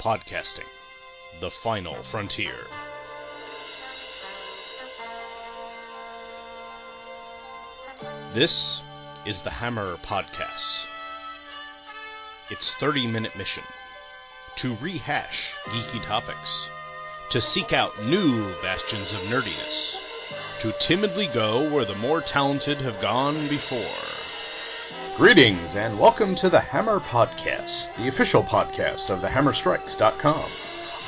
Podcasting, the final frontier. This is the Hammer Podcast. Its 30 minute mission to rehash geeky topics, to seek out new bastions of nerdiness, to timidly go where the more talented have gone before. Greetings and welcome to the Hammer Podcast, the official podcast of thehammerstrikes.com.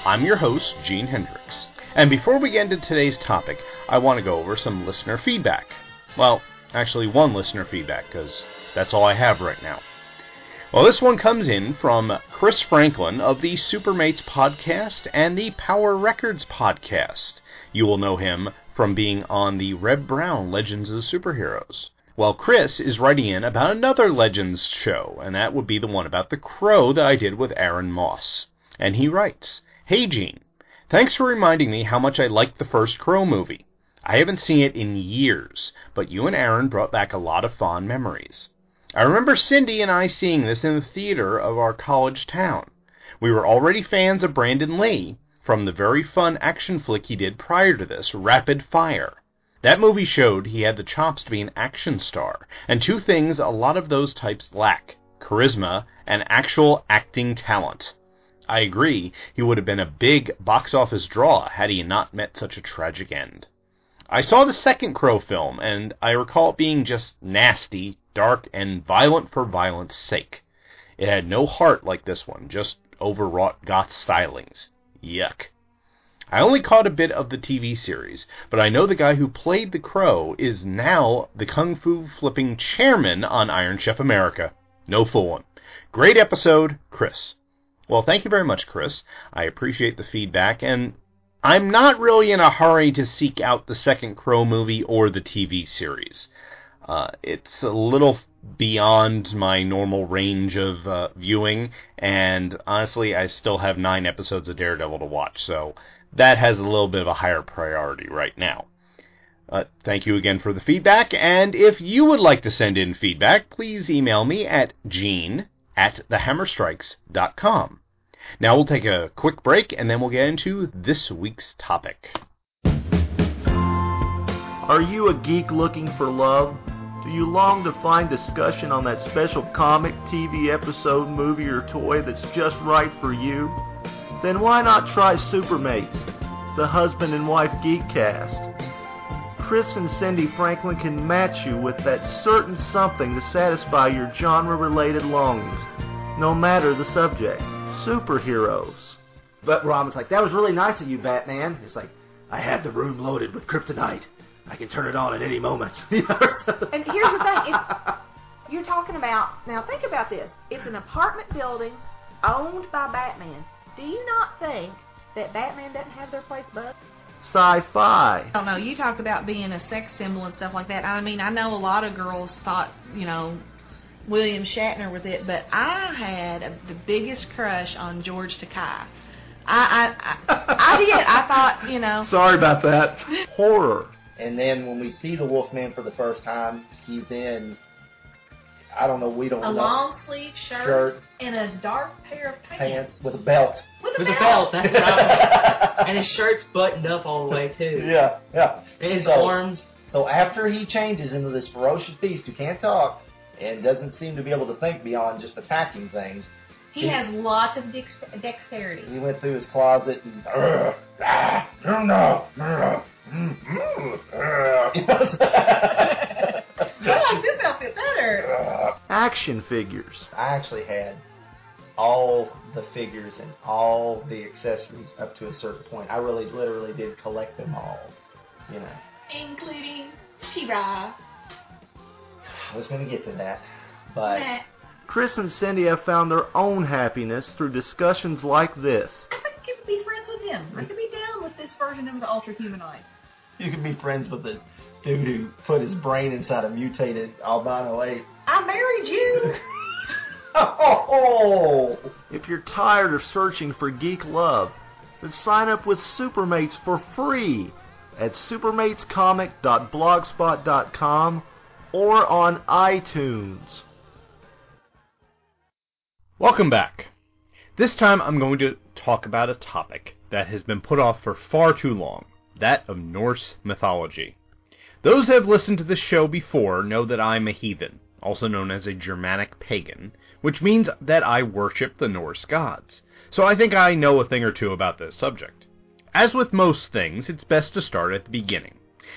I'm your host, Gene Hendricks. And before we get into today's topic, I want to go over some listener feedback. Well, actually, one listener feedback, because that's all I have right now. Well, this one comes in from Chris Franklin of the Supermates podcast and the Power Records podcast. You will know him from being on the Reb Brown Legends of Superheroes. Well, Chris is writing in about another Legends show, and that would be the one about the crow that I did with Aaron Moss. And he writes, Hey Gene, thanks for reminding me how much I liked the first Crow movie. I haven't seen it in years, but you and Aaron brought back a lot of fond memories. I remember Cindy and I seeing this in the theater of our college town. We were already fans of Brandon Lee from the very fun action flick he did prior to this, Rapid Fire. That movie showed he had the chops to be an action star, and two things a lot of those types lack charisma and actual acting talent. I agree, he would have been a big box office draw had he not met such a tragic end. I saw the second Crow film, and I recall it being just nasty, dark, and violent for violence sake. It had no heart like this one, just overwrought goth stylings. Yuck. I only caught a bit of the TV series, but I know the guy who played the Crow is now the Kung Fu flipping chairman on Iron Chef America. No fooling. Great episode, Chris. Well, thank you very much, Chris. I appreciate the feedback, and I'm not really in a hurry to seek out the second Crow movie or the TV series. Uh, it's a little beyond my normal range of uh, viewing, and honestly, I still have nine episodes of Daredevil to watch, so that has a little bit of a higher priority right now. Uh, thank you again for the feedback, and if you would like to send in feedback, please email me at gene at thehammerstrikes.com. Now we'll take a quick break and then we'll get into this week's topic. Are you a geek looking for love? Do you long to find discussion on that special comic, TV episode, movie, or toy that's just right for you? Then why not try Supermates, the husband and wife geek cast? Chris and Cindy Franklin can match you with that certain something to satisfy your genre related longings, no matter the subject superheroes. But Robin's like, that was really nice of you, Batman. It's like, I have the room loaded with kryptonite. I can turn it on at any moment. and here's the thing: it's, you're talking about now. Think about this. It's an apartment building owned by Batman. Do you not think that Batman doesn't have their place bugged? Sci-fi. I don't know. You talk about being a sex symbol and stuff like that. I mean, I know a lot of girls thought, you know, William Shatner was it, but I had a, the biggest crush on George Takei. I, I, I, I did. I thought, you know. Sorry about that. Horror. And then when we see the Wolfman for the first time, he's in. I don't know. We don't a know. long sleeve shirt, Shirt. and a dark pair of pants. pants with a belt. With a With a belt. belt, that's right. and his shirt's buttoned up all the way too. Yeah, yeah. And his So- arms. So after he changes into this ferocious beast who can't talk and doesn't seem to be able to think beyond just attacking things, He has lots of dex- dexterity. he went through his closet and. "Ugh, ah, no, no, no, mm, mm, ugh." I like this outfit better. Ugh. Action figures. I actually had all the figures and all the accessories up to a certain point. I really, literally did collect them all. You know, Including She-Ra. I was going to get to that, but Nah. Chris and Cindy have found their own happiness through discussions like this. I could be friends with him. I could be down with this version of the Ultra Humanoid. You can be friends with the dude who put his brain inside a mutated albino ape. I married you. Oh, If you're tired of searching for geek love, then sign up with Supermates for free at supermatescomic.blogspot.com or on iTunes. Welcome back. This time I'm going to talk about a topic that has been put off for far too long that of Norse mythology. Those who have listened to this show before know that I'm a heathen, also known as a Germanic pagan, which means that I worship the Norse gods. So I think I know a thing or two about this subject. As with most things, it's best to start at the beginning.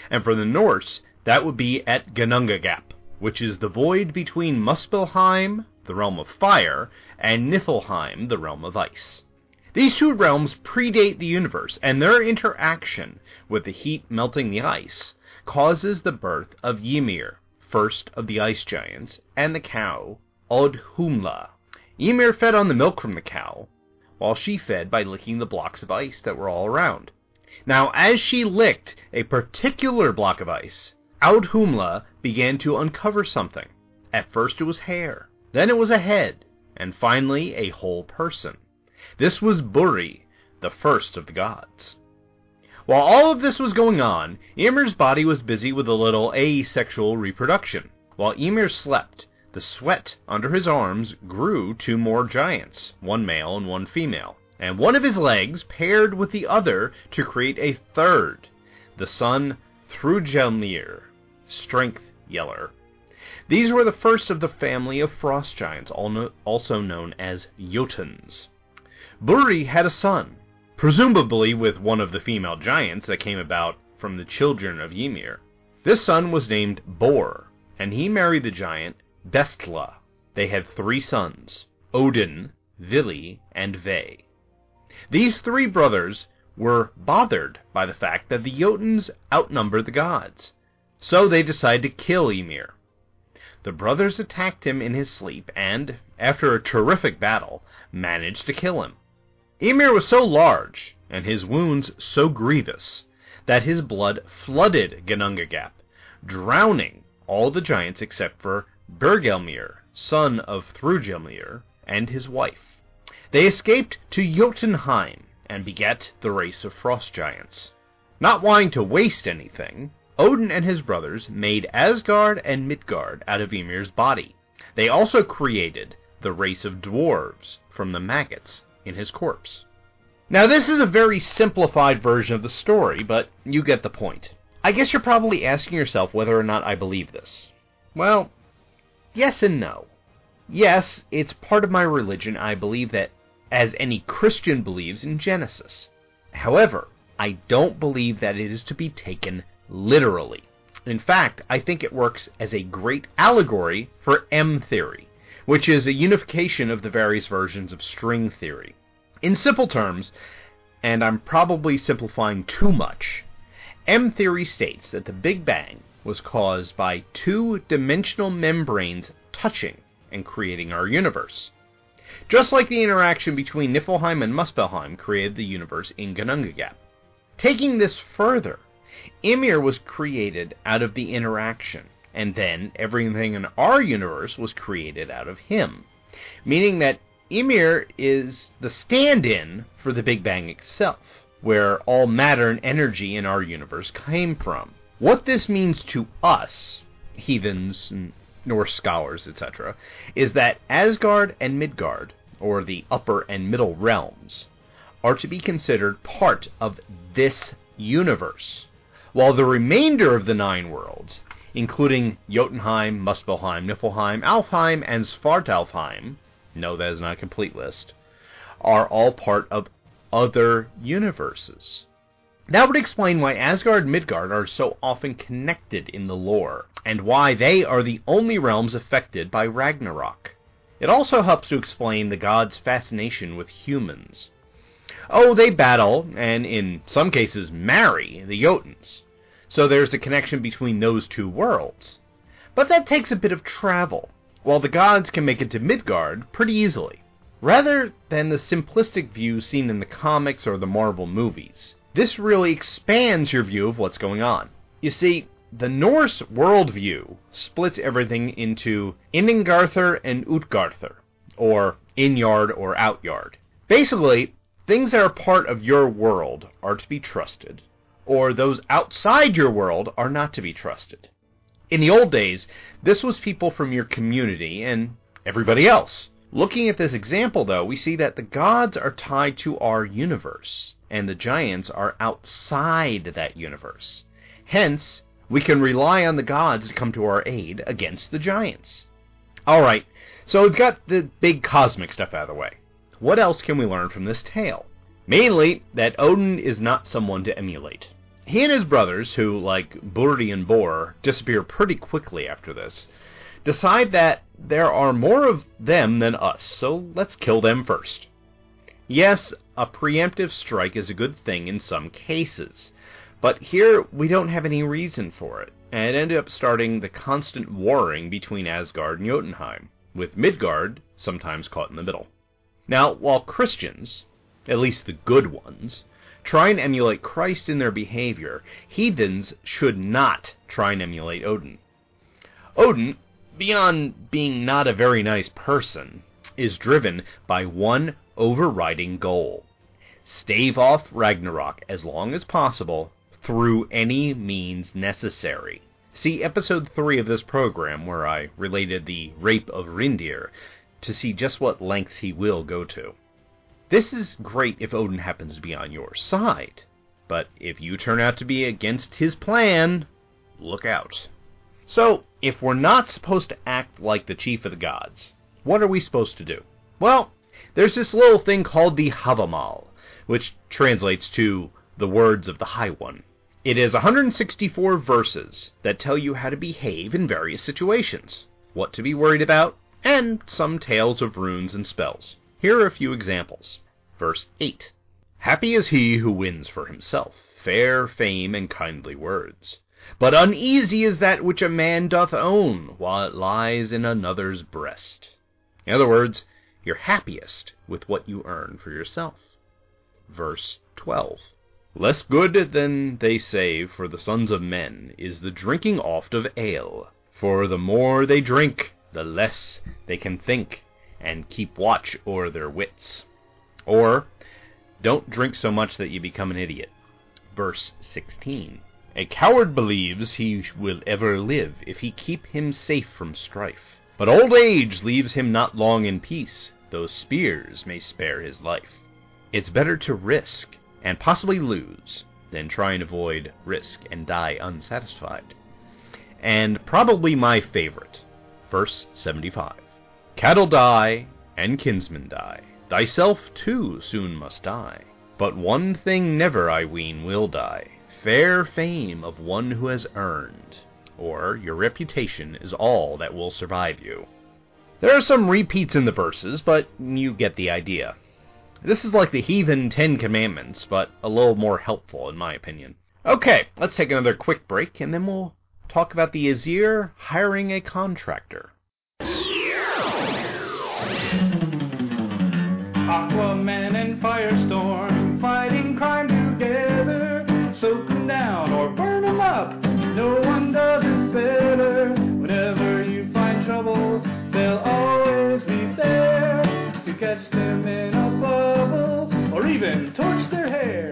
And for the Norse, that would be at Ginnungagap, which is the void between Muspelheim, the realm of fire, and Niflheim, the realm of ice. These two realms predate the universe, and their interaction with the heat melting the ice causes the birth of Ymir, first of the ice giants, and the cow Audhumla. Ymir fed on the milk from the cow, while she fed by licking the blocks of ice that were all around. Now, as she licked a particular block of ice, Audhumla began to uncover something. At first it was hair, then it was a head, and finally a whole person. This was Buri, the first of the gods. While all of this was going on, Ymir's body was busy with a little asexual reproduction. While Ymir slept, the sweat under his arms grew two more giants, one male and one female, and one of his legs paired with the other to create a third, the son Thrudgelmir, Strength Yeller. These were the first of the family of frost giants, also known as Jotuns. Buri had a son, presumably with one of the female giants that came about from the children of Ymir. This son was named Bor, and he married the giant Bestla. They had three sons, Odin, Vili, and Ve. These three brothers were bothered by the fact that the Jotuns outnumber the gods, so they decided to kill Ymir. The brothers attacked him in his sleep and, after a terrific battle, managed to kill him. Ymir was so large, and his wounds so grievous, that his blood flooded Ginnungagap, drowning all the giants except for Bergelmir, son of Thrudgelmir, and his wife. They escaped to Jotunheim and begat the race of frost giants. Not wanting to waste anything, Odin and his brothers made Asgard and Midgard out of Ymir's body. They also created the race of dwarves from the maggots in his corpse. Now, this is a very simplified version of the story, but you get the point. I guess you're probably asking yourself whether or not I believe this. Well, yes and no. Yes, it's part of my religion. I believe that as any Christian believes in Genesis. However, I don't believe that it is to be taken literally. In fact, I think it works as a great allegory for M theory which is a unification of the various versions of string theory. In simple terms, and I'm probably simplifying too much, M theory states that the Big Bang was caused by two dimensional membranes touching and creating our universe. Just like the interaction between Niflheim and Muspelheim created the universe in Ginnungagap. Taking this further, Ymir was created out of the interaction and then everything in our universe was created out of him. Meaning that Ymir is the stand in for the Big Bang itself, where all matter and energy in our universe came from. What this means to us, heathens and Norse scholars, etc., is that Asgard and Midgard, or the upper and middle realms, are to be considered part of this universe, while the remainder of the nine worlds including Jotunheim, Muspelheim, Niflheim, Alfheim, and Svartalfheim, no, that is not a complete list, are all part of other universes. That would explain why Asgard and Midgard are so often connected in the lore, and why they are the only realms affected by Ragnarok. It also helps to explain the gods' fascination with humans. Oh, they battle, and in some cases marry, the Jotuns so there's a connection between those two worlds. But that takes a bit of travel, while the gods can make it to Midgard pretty easily. Rather than the simplistic view seen in the comics or the Marvel movies, this really expands your view of what's going on. You see, the Norse worldview splits everything into Inningarthur and Utgarthur, or in yard or out yard. Basically, things that are part of your world are to be trusted, or those outside your world are not to be trusted. In the old days, this was people from your community and everybody else. Looking at this example, though, we see that the gods are tied to our universe, and the giants are outside that universe. Hence, we can rely on the gods to come to our aid against the giants. Alright, so we've got the big cosmic stuff out of the way. What else can we learn from this tale? Mainly, that Odin is not someone to emulate. He and his brothers, who, like Buri and Bor, disappear pretty quickly after this, decide that there are more of them than us, so let's kill them first. Yes, a preemptive strike is a good thing in some cases, but here we don't have any reason for it, and ended up starting the constant warring between Asgard and Jotunheim, with Midgard sometimes caught in the middle. Now, while Christians, at least the good ones, try and emulate Christ in their behavior, heathens should not try and emulate Odin. Odin, beyond being not a very nice person, is driven by one overriding goal stave off Ragnarok as long as possible through any means necessary. See episode 3 of this program where I related the rape of Rindir to see just what lengths he will go to. This is great if Odin happens to be on your side, but if you turn out to be against his plan, look out. So, if we're not supposed to act like the chief of the gods, what are we supposed to do? Well, there's this little thing called the Havamal, which translates to the words of the High One. It is 164 verses that tell you how to behave in various situations, what to be worried about, and some tales of runes and spells. Here are a few examples. Verse 8 Happy is he who wins for himself fair fame and kindly words. But uneasy is that which a man doth own, while it lies in another's breast. In other words, you're happiest with what you earn for yourself. Verse 12 Less good than they say for the sons of men is the drinking oft of ale. For the more they drink, the less they can think, and keep watch o'er their wits. Or, don't drink so much that you become an idiot. Verse 16 A coward believes he will ever live if he keep him safe from strife. But old age leaves him not long in peace, though spears may spare his life. It's better to risk and possibly lose than try and avoid risk and die unsatisfied. And probably my favorite, verse 75. Cattle die, and kinsmen die. Thyself too soon must die. But one thing never, I ween, will die fair fame of one who has earned, or your reputation is all that will survive you. There are some repeats in the verses, but you get the idea. This is like the heathen Ten Commandments, but a little more helpful, in my opinion. Okay, let's take another quick break, and then we'll talk about the Aesir hiring a contractor. Aquaman and Firestorm fighting crime together. Soak 'em down or burn 'em up. No one does it better. Whenever you find trouble, they'll always be there to catch them in a bubble or even torch their hair.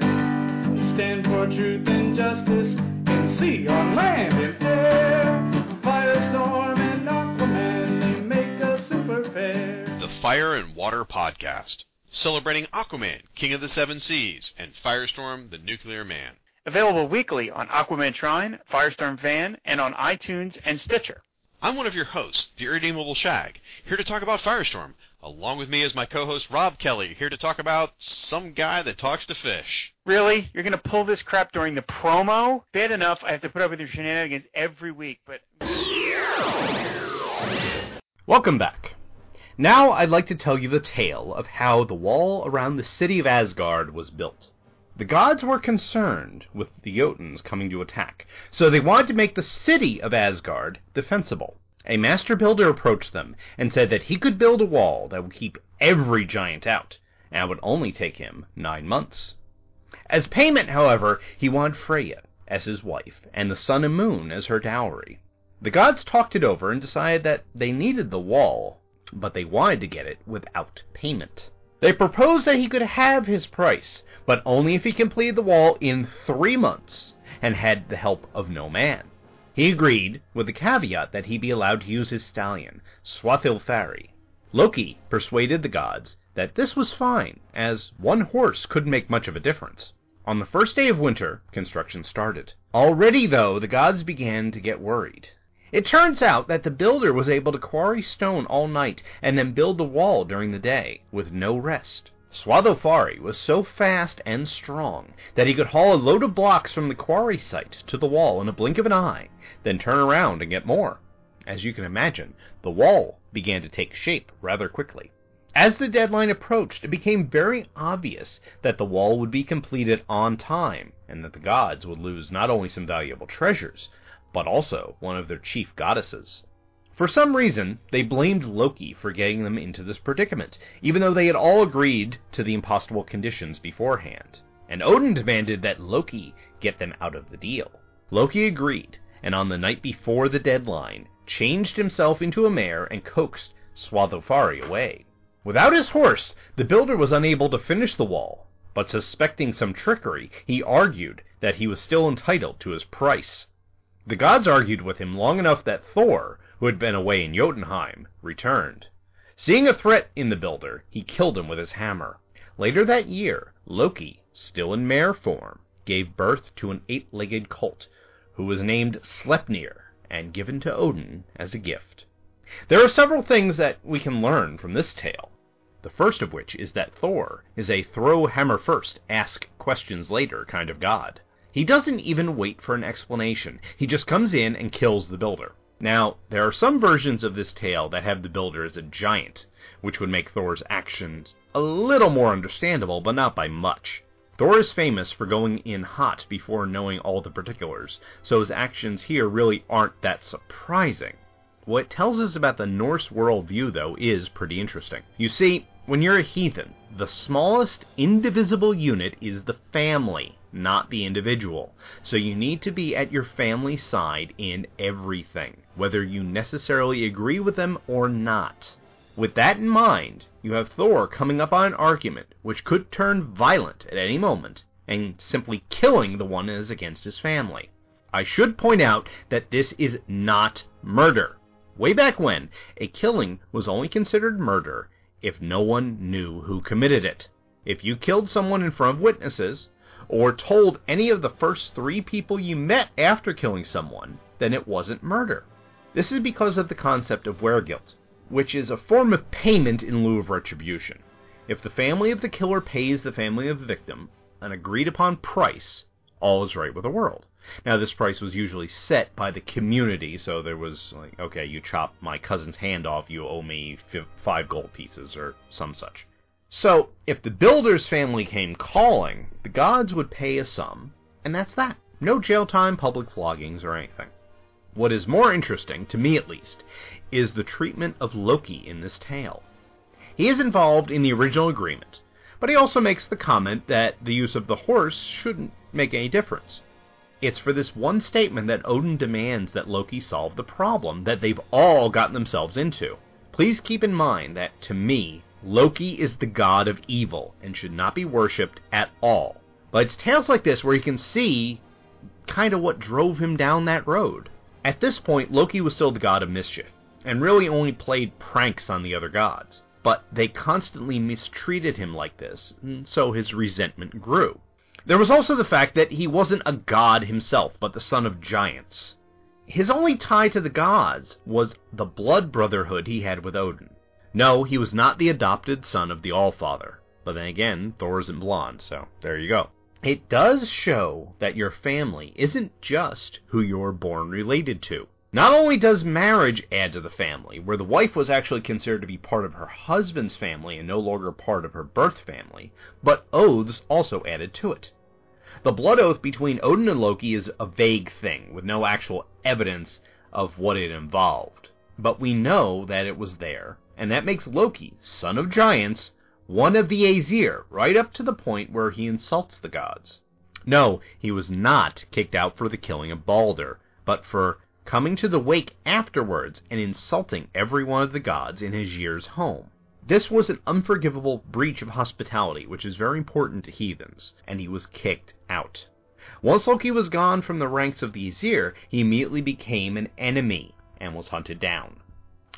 Stand for truth and justice in sea, on land, and air. Firestorm and Aquaman, they make a super pair. The Fire and Water Podcast, celebrating Aquaman, King of the Seven Seas, and Firestorm, the Nuclear Man. Available weekly on Aquaman Shrine, Firestorm Fan, and on iTunes and Stitcher. I'm one of your hosts, the Irredeemable Shag, here to talk about Firestorm. Along with me is my co-host Rob Kelly, here to talk about some guy that talks to fish. Really? You're going to pull this crap during the promo? Bad enough I have to put up with your shenanigans every week, but. Welcome back. Now I'd like to tell you the tale of how the wall around the city of Asgard was built. The gods were concerned with the Jotuns coming to attack, so they wanted to make the city of Asgard defensible. A master builder approached them and said that he could build a wall that would keep every giant out, and would only take him nine months. As payment, however, he wanted Freya as his wife and the sun and moon as her dowry. The gods talked it over and decided that they needed the wall, but they wanted to get it without payment. They proposed that he could have his price, but only if he completed the wall in three months and had the help of no man. He agreed, with the caveat that he be allowed to use his stallion, Svadilfari. Loki persuaded the gods that this was fine, as one horse couldn't make much of a difference. On the first day of winter, construction started. Already, though, the gods began to get worried. It turns out that the builder was able to quarry stone all night and then build the wall during the day, with no rest. Svadilfari was so fast and strong that he could haul a load of blocks from the quarry site to the wall in a blink of an eye, then turn around and get more. As you can imagine, the wall began to take shape rather quickly. As the deadline approached, it became very obvious that the wall would be completed on time, and that the gods would lose not only some valuable treasures, but also one of their chief goddesses. For some reason, they blamed Loki for getting them into this predicament, even though they had all agreed to the impossible conditions beforehand. And Odin demanded that Loki get them out of the deal. Loki agreed, and on the night before the deadline, changed himself into a mare and coaxed Svadilfari away. Without his horse, the builder was unable to finish the wall, but suspecting some trickery, he argued that he was still entitled to his price. The gods argued with him long enough that Thor, who had been away in Jotunheim, returned. Seeing a threat in the builder, he killed him with his hammer. Later that year, Loki, still in mare form, gave birth to an eight-legged colt, who was named Sleipnir and given to Odin as a gift. There are several things that we can learn from this tale. The first of which is that Thor is a throw hammer first, ask questions later kind of god. He doesn't even wait for an explanation. He just comes in and kills the builder. Now, there are some versions of this tale that have the builder as a giant, which would make Thor's actions a little more understandable, but not by much. Thor is famous for going in hot before knowing all the particulars, so his actions here really aren't that surprising. What it tells us about the Norse worldview, though, is pretty interesting. You see, when you're a heathen, the smallest indivisible unit is the family, not the individual. So you need to be at your family's side in everything, whether you necessarily agree with them or not. With that in mind, you have Thor coming up on an argument which could turn violent at any moment, and simply killing the one that is against his family. I should point out that this is not murder. Way back when, a killing was only considered murder if no one knew who committed it. If you killed someone in front of witnesses, or told any of the first three people you met after killing someone, then it wasn't murder. This is because of the concept of wergild, which is a form of payment in lieu of retribution. If the family of the killer pays the family of the victim an agreed upon price, all is right with the world. Now, this price was usually set by the community, so there was like, okay, you chop my cousin's hand off, you owe me five gold pieces or some such. So, if the builder's family came calling, the gods would pay a sum, and that's that. No jail time, public floggings, or anything. What is more interesting, to me at least, is the treatment of Loki in this tale. He is involved in the original agreement, but he also makes the comment that the use of the horse shouldn't make any difference. It's for this one statement that Odin demands that Loki solve the problem that they've all gotten themselves into. Please keep in mind that, to me, Loki is the god of evil and should not be worshipped at all. But it's tales like this where you can see kind of what drove him down that road. At this point, Loki was still the god of mischief, and really only played pranks on the other gods. But they constantly mistreated him like this, and so his resentment grew. There was also the fact that he wasn't a god himself, but the son of giants. His only tie to the gods was the blood brotherhood he had with Odin. No, he was not the adopted son of the Allfather. But then again, Thor isn't blonde, so there you go. It does show that your family isn't just who you're born related to. Not only does marriage add to the family, where the wife was actually considered to be part of her husband's family and no longer part of her birth family, but oaths also added to it. The blood oath between Odin and Loki is a vague thing, with no actual evidence of what it involved. But we know that it was there, and that makes Loki, son of giants, one of the Aesir, right up to the point where he insults the gods. No, he was not kicked out for the killing of Balder, but for coming to the wake afterwards and insulting every one of the gods in his Aegir's home. This was an unforgivable breach of hospitality, which is very important to heathens, and he was kicked out. Once Loki was gone from the ranks of the Aesir, he immediately became an enemy and was hunted down.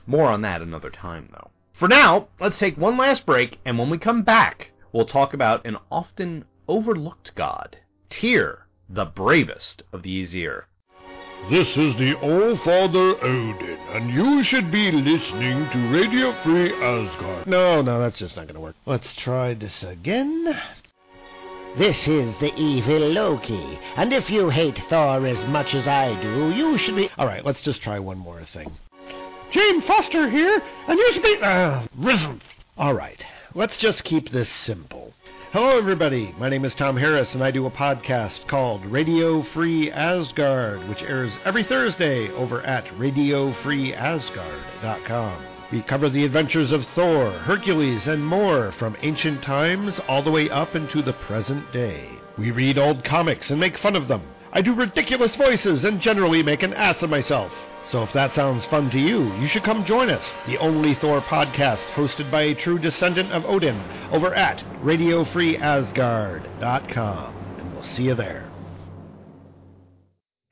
More on that another time, though. For now, let's take one last break, and when we come back, we'll talk about an often overlooked god, Tyr, the bravest of the Aesir. This is the All Father Odin, and you should be listening to Radio Free Asgard. No, no, that's just not going to work. Let's try this again. This is the evil Loki, and if you hate Thor as much as I do, you should be. All right, let's just try one more thing. Jane Foster here, and you should be. Uh, risen. All right, let's just keep this simple. Hello, everybody. My name is Tom Harris, and I do a podcast called Radio Free Asgard, which airs every Thursday over at RadioFreeAsgard.com. We cover the adventures of Thor, Hercules, and more from ancient times all the way up into the present day. We read old comics and make fun of them. I do ridiculous voices and generally make an ass of myself. So if that sounds fun to you, you should come join us, the only Thor podcast hosted by a true descendant of Odin, over at RadioFreeAsgard.com. And we'll see you there.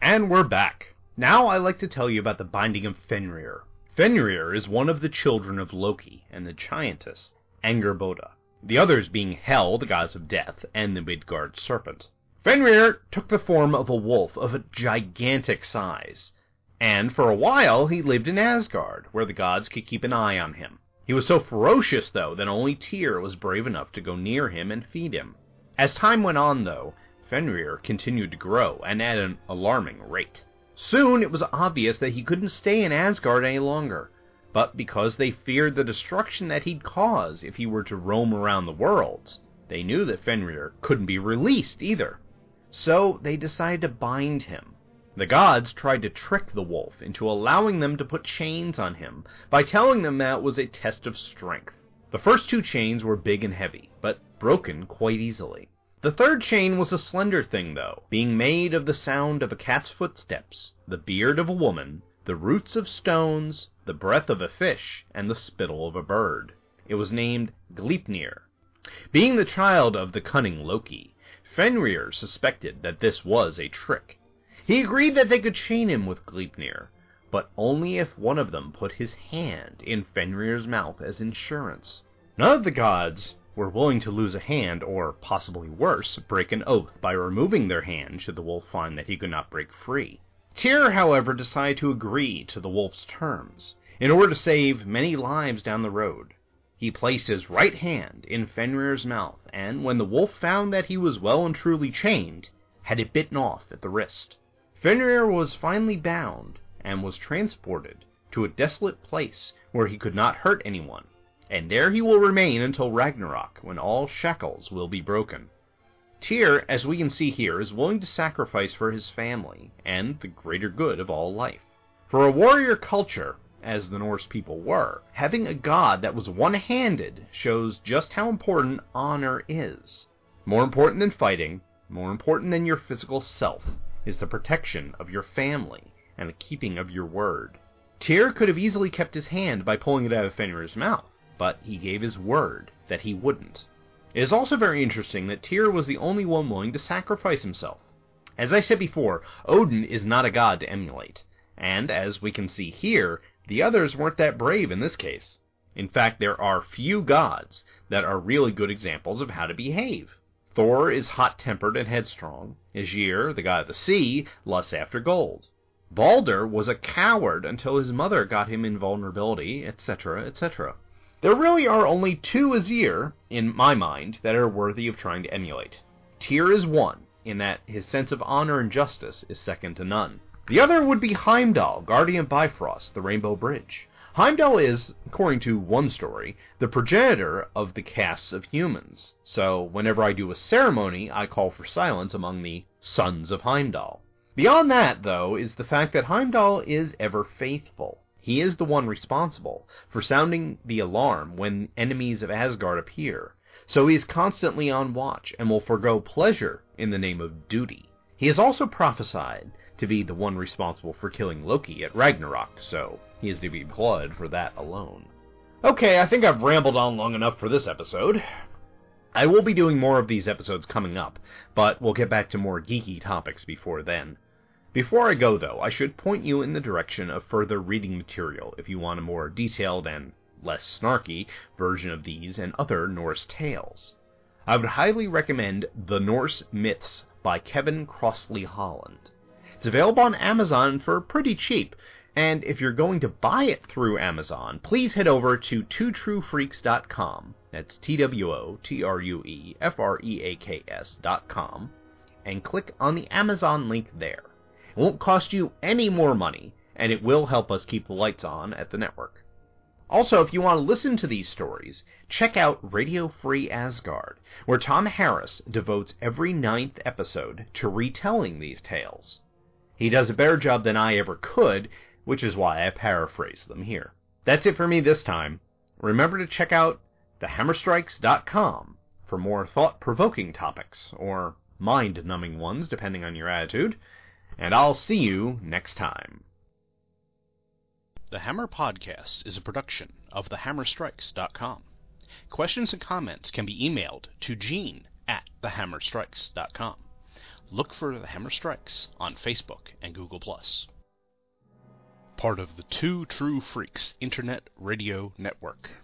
And we're back. Now I'd like to tell you about the binding of Fenrir. Fenrir is one of the children of Loki and the giantess Angrboda, the others being Hel, the goddess of death, and the Midgard serpent. Fenrir took the form of a wolf of a gigantic size, and for a while he lived in Asgard, where the gods could keep an eye on him. He was so ferocious, though, that only Tyr was brave enough to go near him and feed him. As time went on, though, Fenrir continued to grow, and at an alarming rate. Soon it was obvious that he couldn't stay in Asgard any longer, but because they feared the destruction that he'd cause if he were to roam around the worlds, they knew that Fenrir couldn't be released either. So they decided to bind him. The gods tried to trick the wolf into allowing them to put chains on him by telling them that was a test of strength. The first two chains were big and heavy, but broken quite easily. The third chain was a slender thing, though, being made of the sound of a cat's footsteps, the beard of a woman, the roots of stones, the breath of a fish, and the spittle of a bird. It was named Gleipnir. Being the child of the cunning Loki, Fenrir suspected that this was a trick. He agreed that they could chain him with Gleipnir, but only if one of them put his hand in Fenrir's mouth as insurance. None of the gods were willing to lose a hand, or, possibly worse, break an oath by removing their hand should the wolf find that he could not break free. Tyr, however, decided to agree to the wolf's terms, in order to save many lives down the road. He placed his right hand in Fenrir's mouth, and when the wolf found that he was well and truly chained, had it bitten off at the wrist. Fenrir was finally bound, and was transported to a desolate place where he could not hurt anyone, and there he will remain until Ragnarok, when all shackles will be broken. Tyr, as we can see here, is willing to sacrifice for his family and the greater good of all life. For a warrior culture, as the Norse people were, having a god that was one handed shows just how important honor is. More important than fighting, more important than your physical self, is the protection of your family and the keeping of your word. Tyr could have easily kept his hand by pulling it out of Fenrir's mouth but he gave his word that he wouldn't. It is also very interesting that Tyr was the only one willing to sacrifice himself. As I said before, Odin is not a god to emulate, and as we can see here, the others weren't that brave in this case. In fact, there are few gods that are really good examples of how to behave. Thor is hot tempered and headstrong. Aegir, the god of the sea, lusts after gold. Balder was a coward until his mother got him invulnerability, etc., etc. There really are only two Aesir, in my mind, that are worthy of trying to emulate. Tyr is one, in that his sense of honor and justice is second to none. The other would be Heimdall, guardian Bifrost, the Rainbow Bridge. Heimdall is, according to one story, the progenitor of the castes of humans. So, whenever I do a ceremony, I call for silence among the sons of Heimdall. Beyond that, though, is the fact that Heimdall is ever faithful. He is the one responsible for sounding the alarm when enemies of Asgard appear, so he is constantly on watch and will forego pleasure in the name of duty. He is also prophesied to be the one responsible for killing Loki at Ragnarok, so he is to be applauded for that alone. Okay, I think I've rambled on long enough for this episode. I will be doing more of these episodes coming up, but we'll get back to more geeky topics before then. Before I go, though, I should point you in the direction of further reading material if you want a more detailed and less snarky, version of these and other Norse tales. I would highly recommend The Norse Myths by Kevin Crossley Holland. It's available on Amazon for pretty cheap, and if you're going to buy it through Amazon, please head over to twotruefreaks.com. That's T W O T R U E F R E A K S.com, and click on the Amazon link there. It won't cost you any more money, and it will help us keep the lights on at the network. Also, if you want to listen to these stories, check out Radio Free Asgard, where Tom Harris devotes every ninth episode to retelling these tales. He does a better job than I ever could, which is why I paraphrase them here. That's it for me this time. Remember to check out thehammerstrikes.com for more thought provoking topics, or mind numbing ones, depending on your attitude, and I'll see you next time. The Hammer Podcast is a production of thehammerstrikes.com. Questions and comments can be emailed to Gene at thehammerstrikes.com. Look for The Hammer Strikes on Facebook and Google+. Part of the Two True Freaks Internet Radio Network.